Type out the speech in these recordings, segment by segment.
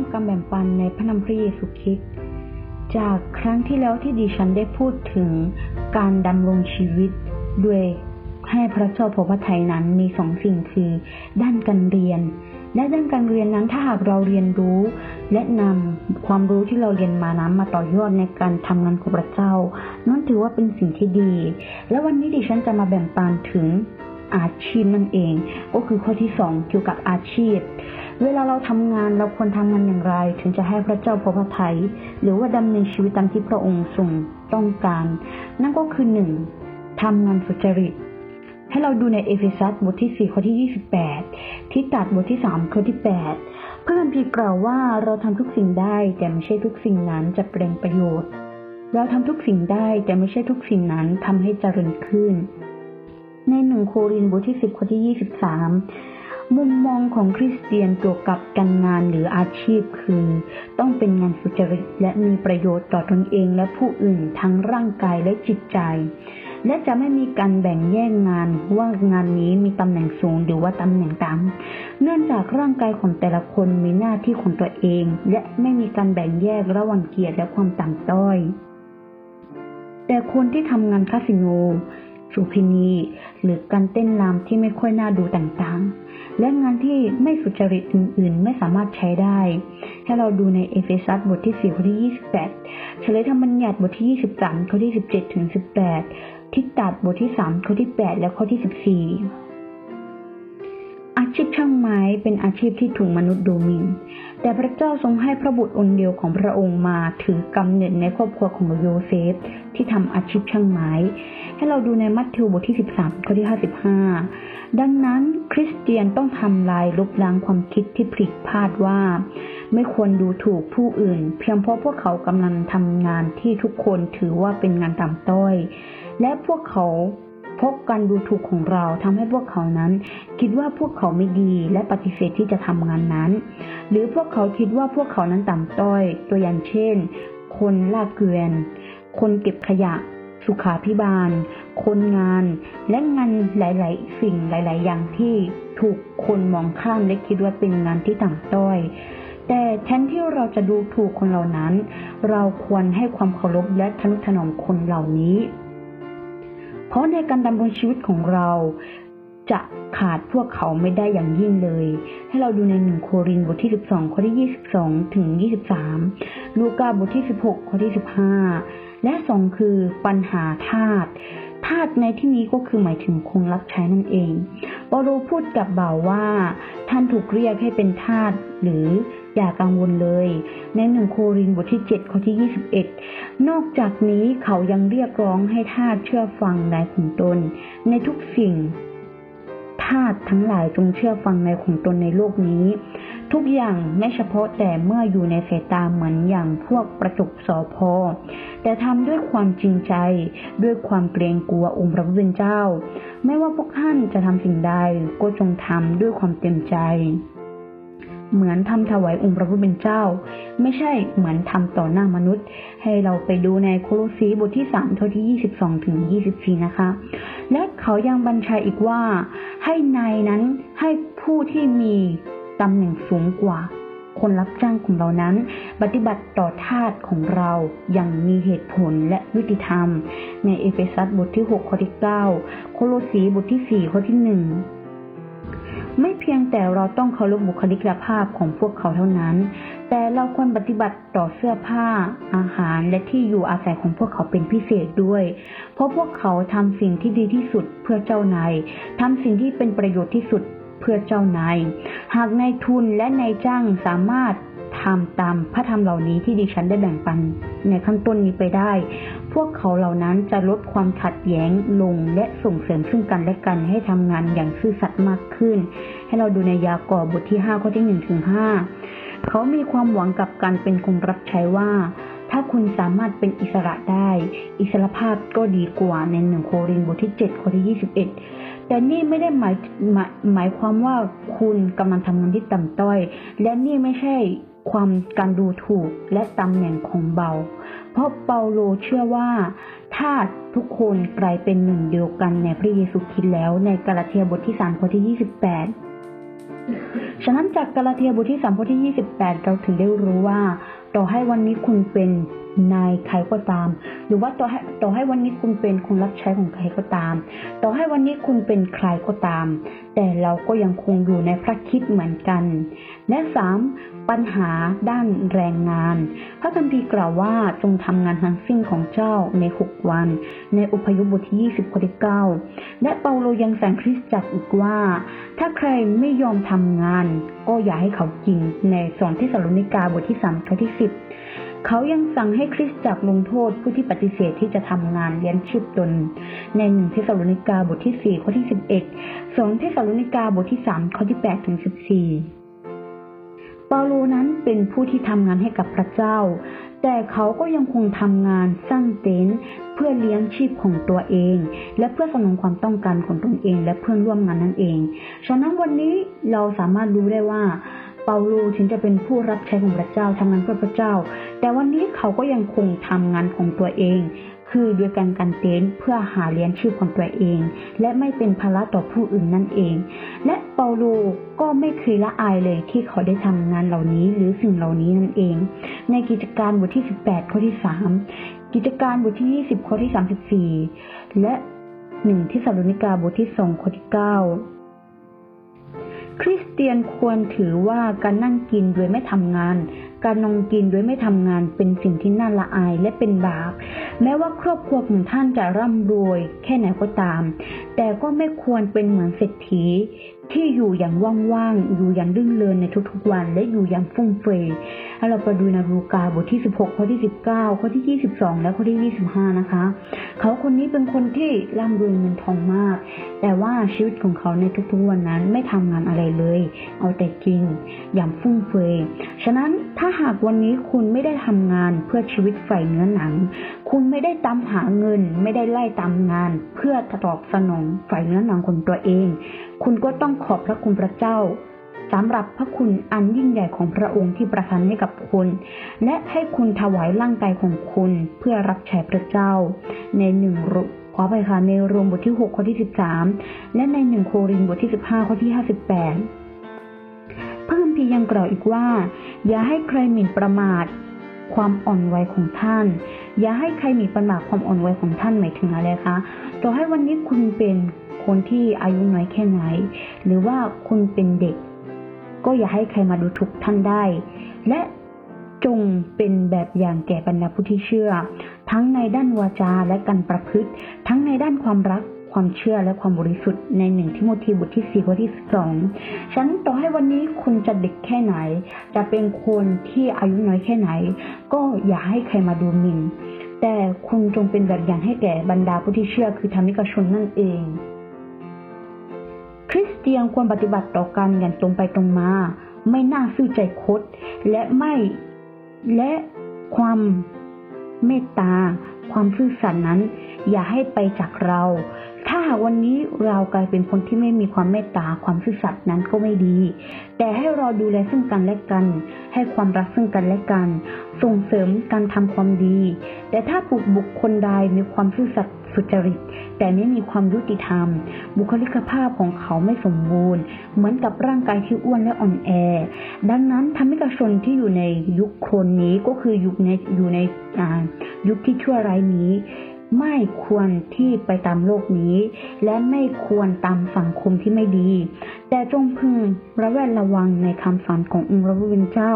มการแบ่งปันในพระนามพระเยซูคริสต์จากครั้งที่แล้วที่ดิฉันได้พูดถึงการดำรงชีวิตด้วยให้พระเจ้าพพระทัยนั้นมีสองสิ่งคือ ด้านการเรียน และด้านการเรียนนั้นถ้าหากเราเรียนรู้ และนำความรู้ที่เราเรียนมานั้นมาต่อยอดในการทำงานของพระเจ้า นั่นถือว่าเป็นสิ่งที่ดี และวันนี้ดิฉันจะมาแบ่งปันถึงอาชีพนั่นเอง ก็คือข้อที่สองเกี่ยวกับอาชีพ เวลาเราทำงานเราควรทำงานอย่างไร ถึงจะให้พระเจ้าพอพระทัยหรือว่าดำเนินชีวิตตามที่พระองค์ทรงต้องการ นั่นก็คือหนึ่งทำงานสุจริต ให้เราดูในเอเฟซัสบทที่ 4 ข้อที่ 28 ที่ตัดบทที่ 3 ข้อที่ 8 เพื่อนพีกล่าวว่าเราทำทุกสิ่งได้แต่ไม่ใช่ทุกสิ่งนั้นจะเป็นประโยชน์ เราทำทุกสิ่งได้แต่ไม่ใช่ทุกสิ่งนั้นทำให้เจริญขึ้น ในหนึ่งโครินบทที่ 10 ข้อที่ 23 มุมมองของคริสเตียนเกี่ยวกับการงานหรืออาชีพคือ ต้องเป็นงานสุจริตและมีประโยชน์ต่อตนเองและผู้อื่นทั้งร่างกายและจิตใจ และจะไม่มีการแบ่งแยกงานว่างานนี้มีตำแหน่งสูงหรือว่าตำแหน่งต่ำเนื่องจากร่างกายของแต่ละคนมีหน้าที่ของตัวเอง และไม่มีการแบ่งแยกระหว่างเกียรติและความต่ำต้อย แต่คนที่ทำงานคาสิโนโสเภณีหรือการเต้นรำที่ไม่ค่อยน่าดูต่างๆ และงานที่ไม่สุจริตอื่น ๆ ไม่สามารถใช้ได้ ให้เราดูในเอเฟซัสบทที่4ข้อที่ 28เฉลยธรรมบัญญัติบทที่ 23ข้อที่ 17 ถึง 18 ทิตัสบทที่ 3 ข้อที่ 8 และข้อที่ 14 อาชีพช่างไม้เป็นอาชีพที่ถูกมนุษย์ดูหมิ่น แต่พระเจ้าทรงให้พระบุตรองค์เดียวของพระองค์มาถือกำเนิดในครอบครัวของโยเซฟที่ทำอาชีพช่างไม้ ให้เราดูในมัทธิวบทที่ 13 ข้อที่ 55 ดังนั้นคริสเตียนต้องทำลายลบล้างความคิดที่ผิดพลาดว่า ไม่ควรดูถูกผู้อื่น เพียงเพราะพวกเขากำลังทำงานที่ทุกคนถือว่าเป็นงานต่ำต้อย และพวกเขา พบการดูถูกของเราทำให้พวกเขานั้น คิดว่าพวกเขาไม่ดีและปฏิเสธที่จะทำงานนั้น หรือพวกเขาคิดว่าพวกเขานั้นต่ำต้อย ตัวอย่างเช่น คนลากเกวียน คนเก็บขยะ สุขาพิบาล คนงาน และงานหลาย ๆ สิ่งหลาย ๆ อย่างที่ถูกคนมองข้ามและคิดว่าเป็นงานที่ต่ำต้อยแต่แทนที่เราจะดูถูกคนเหล่านั้น เราควรให้ความเคารพและทนุถนอมคนเหล่านี้ เพราะในการดำรงชีวิตของเราจะขาดพวกเขาไม่ได้อย่างยิ่งเลย ให้เราดูในหนึ่งโครินธ์บทที่ 12 ข้อที่ 22 ถึง 23 ลูกาบทที่ 16 ข้อที่ 15 และสองคือปัญหาทาสทาสในที่นี้ก็คือหมายถึงคนรับใช้นั่นเองเปาโลพูดกับบ่าวว่า ท่านถูกเรียกให้เป็นทาสหรือ อย่ากังวลเลย ในหนึ่งโครินบทที่ 7 ข้อที่ 21 นอกจากนี้เขายังเรียกร้องให้ทาสเชื่อฟังนายของตน ในทุกสิ่งทาสทั้งหลายจงเชื่อฟังในของตนในโลกนี้ ทุกอย่างไม่เฉพาะแต่เมื่ออยู่ในสายตาเหมือนอย่างพวกประจุสอพอ แต่ทำด้วยความจริงใจ ด้วยความเกรงกลัวองค์พระผู้เป็นเจ้า ไม่ว่าพวกท่านจะทำสิ่งใดก็จงทำด้วยความเต็มใจ เหมือนทำถวายองค์พระผู้เป็นเจ้า ไม่ใช่เหมือนทำต่อหน้ามนุษย์ ให้เราไปดูในโคลสีบทที่3ข้อที่22ถึง24นะคะ และเขายังบัญชาอีกว่าให้นายนั้นให้ผู้ที่มีตำแหน่งสูงกว่า คนรับจ้างของเรานั้น ปฏิบัติต่อทาสของเราอย่างมีเหตุผลและยุติธรรม ในเอเฟซัสบทที่6ข้อที่ 9 โคโลสีบทที่4ข้อที่ 1 ไม่เพียงแต่เราต้องเคารพบุคลิกภาพของพวกเขาเท่านั้น แต่เราควรปฏิบัติต่อเสื้อผ้า อาหารและที่อยู่อาศัยของพวกเขาเป็นพิเศษด้วย เพราะพวกเขาทำสิ่งที่ดีที่สุดเพื่อเจ้านายทำสิ่งที่เป็นประโยชน์ที่สุดเพื่อเจ้านาย หากนายทุนและนายจ้างสามารถทำตามพระธรรมเหล่านี้ที่ดิฉันได้แบ่งปันในขั้นต้นนี้ไปได้ พวกเขาเหล่านั้นจะลดความขัดแย้งลงและส่งเสริมซึ่งกันและกันให้ทำงานอย่างซื่อสัตย์มากขึ้น ให้เราดูในยากอบบทที่ 5 ข้อที่1ถึง5เขามีความหวังกับการเป็นคนรับใช้ว่า ถ้าคุณสามารถเป็นอิสระได้ อิสรภาพก็ดีกว่าในหนึ่งโครินบทที่ 7 ข้อที่ 21 แต่นี่ไม่ได้หมายหมายหมายความว่าคุณกำลังทำงานที่ต่ำต้อย และนี่ไม่ใช่ความการดูถูกและตำแหน่งของเบา เพราะเปาโลเชื่อว่าถ้าทุกคนกลายเป็นหนึ่งเดียวกันในพระเยซูคริสต์แล้วในกาลาเทียบทที่3ข้อที่28ฉะนั้นจากกาลาเทียบทที่3ข้อที่28เราถึงได้รู้ว่า ต่อให้วันนี้คุณเป็นนายใครก็ตาม หรือว่าต่อให้ต่อให้วันนี้คุณเป็นคนรับใช้ของใครก็ตาม ต่อให้วันนี้คุณเป็นใครก็ตาม แต่เราก็ยังคงอยู่ในพระคิดเหมือนกัน และสามปัญหาด้านแรงงาน พระคัมภีร์กล่าวว่าจงทำงานทั้งสิ้นของเจ้าในหกวัน ในอุพยพบทที่20ข้อที่9และเปาโลยังสั่งคริสตจักรอีกว่า ถ้าใครไม่ยอมทำงาน ก็อย่าให้เขากินในสอนที่สารุนิกาบทที่3ข้อที่10 เขายังสั่งให้คริสตจักรลงโทษผู้ที่ปฏิเสธที่จะทำงานเลี้ยงชีพตน ในหนึ่งเทสาโลนิกาบทที่ 4 ข้อที่ 11สองเทสาโลนิกาบทที่ 3 ข้อที่8ถึง14 เปาโลนั้นเป็นผู้ที่ทำงานให้กับพระเจ้า แต่เขาก็ยังคงทำงานสร้างเต็นท์เพื่อเลี้ยงชีพของตัวเอง และเพื่อสนองความต้องการของตนเอง และเพื่อนร่วมงานนั่นเอง ฉะนั้นวันนี้เราสามารถรู้ได้ว่าาโลถึงจะเป็นผู้รับใช้ของพระเจ้าทำงานเพื่อพระเจ้า แต่วันนี้เขาก็ยังคงทำงานของตัวเอง คือโดยการกันเต้นเพื่อหาเลี้ยงชีพของตัวเอง และไม่เป็นภาระต่อผู้อื่นนั่นเอง และเปาโลก็ไม่เคยละอายเลยที่เขาได้ทำงานเหล่านี้หรือสิ่งเหล่านี้นั่นเอง ในกิจการบทที่ 18 ข้อที่ 3 กิจการบทที่ 20 ข้อที่ 34 และ1ที่สารนิกาบทที่2ข้อที่9 คริสเตียนควรถือว่าการนั่งกินโดยไม่ทำงาน การนองกินโดยไม่ทำงานเป็นสิ่งที่น่าละอายและเป็นบาป แม้ว่าครอบครัวของท่านจะร่ำรวยแค่ไหนก็ตาม แต่ก็ไม่ควรเป็นเหมือนเศรษฐี ที่อยู่อย่างว่างๆ อยู่อย่างดื้อเรินในทุกๆวัน และอยู่อย่างฟุ่มเฟือยให้เราไปดูในลูกาบทที่ 16 ข้อที่ 19 ข้อที่ 22 และข้อที่ 25 นะคะ เขาคนนี้เป็นคนที่ร่ำรวยเงินทองมาก แต่ว่าชีวิตของเขาในทุกๆวันนั้นไม่ทำงานอะไรเลย เอาแต่กิน อย่างฟุ่มเฟือย ฉะนั้นถ้าหากวันนี้คุณไม่ได้ทำงานเพื่อชีวิตฝ่ายเนื้อหนัง คุณไม่ได้ตามหาเงิน ไม่ได้ไล่ตามงาน เพื่อตอบสนองฝ่ายเนื้อหนังของตัวเอง คุณก็ต้องขอบพระคุณพระเจ้าสำหรับพระคุณอันยิ่งใหญ่ของพระองค์ที่ประทานให้กับคุณ และให้คุณถวายร่างกายของคุณเพื่อรับใช้พระเจ้า ในหนึ่งขอไปค่ะในรวมบทที่ 6 ข้อที่ 13 และในหนึ่งโครินบทที่ 15 ข้อที่ 58 เพิ่มพียังกล่าวอีกว่า อย่าให้ใครหมิ่นประมาทความอ่อนไหวของท่าน อย่าให้ใครหมีประมาทความอ่อนไหวของท่านหมายถึงอะไรคะต่อให้วันนี้คุณเป็น คนที่อายุน้อยแค่ไหน หรือว่าคุณเป็นเด็ก ก็อย่าให้ใครมาดูถูกท่านได้ และจงเป็นแบบอย่างแก่บรรดาผู้ที่เชื่อ ทั้งในด้านวาจาและการประพฤติ ทั้งในด้านความรักความเชื่อและความบริสุทธิ์ในหนึ่งที่โมทีบทที่สี่ข้อที่สองฉันต่อให้วันนี้คุณจะเด็กแค่ไหน จะเป็นคนที่อายุน้อยแค่ไหน ก็อย่าให้ใครมาดูหมิ่น แต่คุณจงเป็นแบบอย่างให้แก่บรรดาผู้ที่เชื่อคือธรรมิกชนนั่นเอง คริสเตียนควรปฏิบัติต่อกันอย่างตรงไปตรงมา ไม่น่าซื่อใจคดและไม่และความเมตตา ความซื่อสัตย์นั้น อย่าให้ไปจากเรา ถ้าหากวันนี้เรากลายเป็นคนที่ไม่มีความเมตตาความซื่อสัตย์นั้นก็ไม่ดี แต่ให้เราดูแลซึ่งกันและกัน ให้ความรักซึ่งกันและกัน ส่งเสริมการทำความดี แต่ถ้าปุกบุคคลใดมีความซื่อสัตย์ สุจริต แต่ไม่มีความยุติธรรม บุคลิกภาพของเขาไม่สมบูรณ์ เหมือนกับร่างกายที่อ้วนและอ่อนแอ ดังนั้นทำให้กชนที่อยู่ในยุคคนนี้ก็คือยุคในอยู่ในยุคที่ชั่วร้ายนี้ ไม่ควรที่ไปตามโลกนี้ และไม่ควรตามสังคมที่ไม่ดี แต่จงพึงระแวดระวังในคำสอนขององค์พระผู้เป็นเจ้า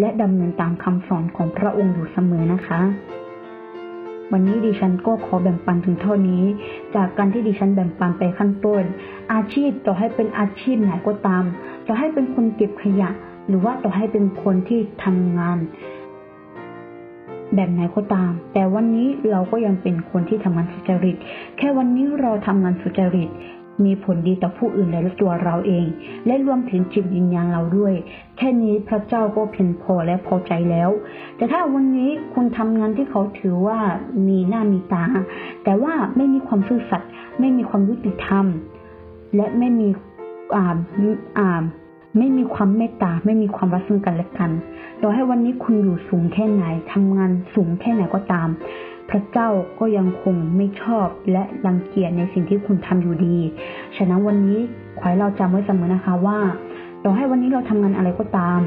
และดำเนินตามคำสอนของพระองค์อยู่เสมอนะคะ วันนี้ดิฉันก็ขอแบ่งปันถึงเท่านี้ จากการที่ดิฉันแบ่งปันไปขั้นต้น อาชีพต่อให้เป็นอาชีพไหนก็ตาม จะให้เป็นคนเก็บขยะ หรือว่าต่อให้เป็นคนที่ทำงาน แบบไหนก็ตาม แต่วันนี้เราก็ยังเป็นคนที่ทำงานสุจริต แค่วันนี้เราทำงานสุจริต มีผลดีต่อผู้อื่นและตัวเราเอง และรวมถึงจิตวิญญาณเราด้วย แค่นี้พระเจ้าก็เพียงพอและพอใจแล้ว แต่ถ้าวันนี้คุณทำงานที่เขาถือว่ามีหน้ามีตา แต่ว่าไม่มีความซื่อสัตย์ไม่มีความยุติธรรม และไม่มีอ่าอ่าไม่มีความเมตตาไม่มีความรักซึ่งกันและกัน ต่อให้วันนี้คุณอยู่สูงแค่ไหนทำงานสูงแค่ไหนก็ตาม พระเจ้าก็ยังคงไม่ชอบและรังเกียจในสิ่งที่คุณทำอยู่ดี ฉะนั้นวันนี้ขอให้เราจำไว้เสมอนะคะว่าต่อให้วันนี้เราทำงานอะไรก็ตาม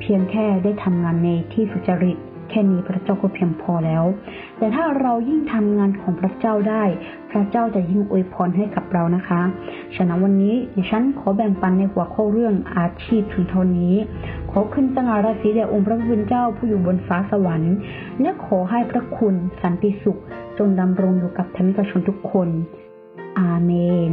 เพียงแค่ได้ทำงานในที่สุจริตแค่นี้พระเจ้าก็เพียงพอแล้ว แต่ถ้าเรายิ่งทำงานของพระเจ้าได้ พระเจ้าจะยิ่งอวยพรให้กับเรานะคะ ฉะนั้นวันนี้ดิฉันขอแบ่งปันในหัวข้อเรื่องอาชีพถึงเท่านี้ ขอขึ้นสง่าราศีแด่องค์พระผู้เป็นเจ้าผู้อยู่บนฟ้าสวรรค์และขอให้พระคุณสันติสุข จงดำรงอยู่กับธรรมิกชนทุกคน อาเมน